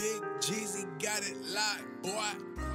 Big Jeezy got it locked, boy.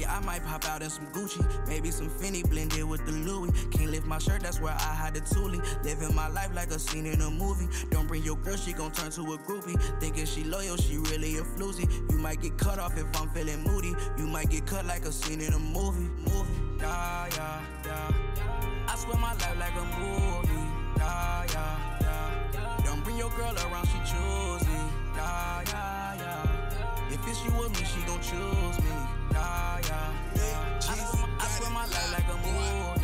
I might pop out in some Gucci. Maybe some Fendi blended with the Louis. Can't lift my shirt, that's where I hide the Thule. Living my life like a scene in a movie. Don't bring your girl, she gon' turn to a groupie. Thinking she loyal, she really a floozy. You might get cut off if I'm feeling moody. You might get cut like a scene in a movie. Movie. Yeah, yeah, yeah. I swear my life like a movie. Yeah, yeah, yeah. Don't bring your girl around, she choosy. Yeah, yeah, yeah. If it's you or me, she gon' choose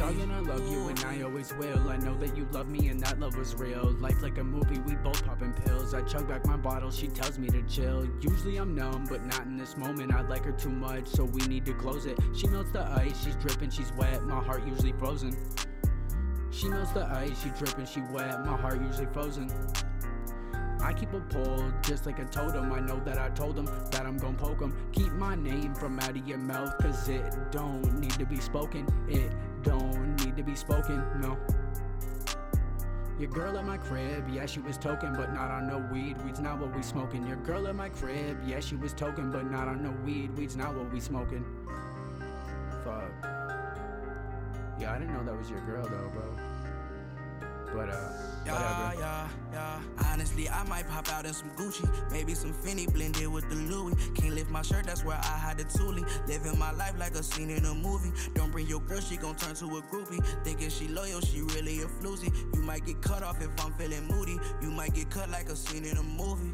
Darling, I love you and I always will. I know that you love me and that love was real. Life like a movie, we both popping pills. I chug back my bottle, she tells me to chill. Usually I'm numb, but not in this moment. I like her too much, so we need to close it. She melts the ice, she's dripping, she's wet. My heart usually frozen. She melts the ice, she dripping, she wet. My heart usually frozen. I keep a pull just like a totem. I know that I told him that I'm gon' poke him. Keep my name from out of your mouth, cause it don't need to be spoken. It to be spoken, no. Your girl at my crib, yeah, she was token, but not on no weed. Weed's not what we smoking. Your girl at my crib, yeah, she was token, but not on no weed. Weed's not what we smoking. Fuck. Yeah, I didn't know that was your girl though, bro. But uh, Yeah, whatever. yeah, yeah. I might pop out in some Gucci. Maybe some Fendi blended with the Louis. Can't lift my shirt, that's where I hide the Thule. Living my life like a scene in a movie. Don't bring your girl, she gon' turn to a groupie. Thinking she loyal, she really a floozy. You might get cut off if I'm feeling moody. You might get cut like a scene in a movie.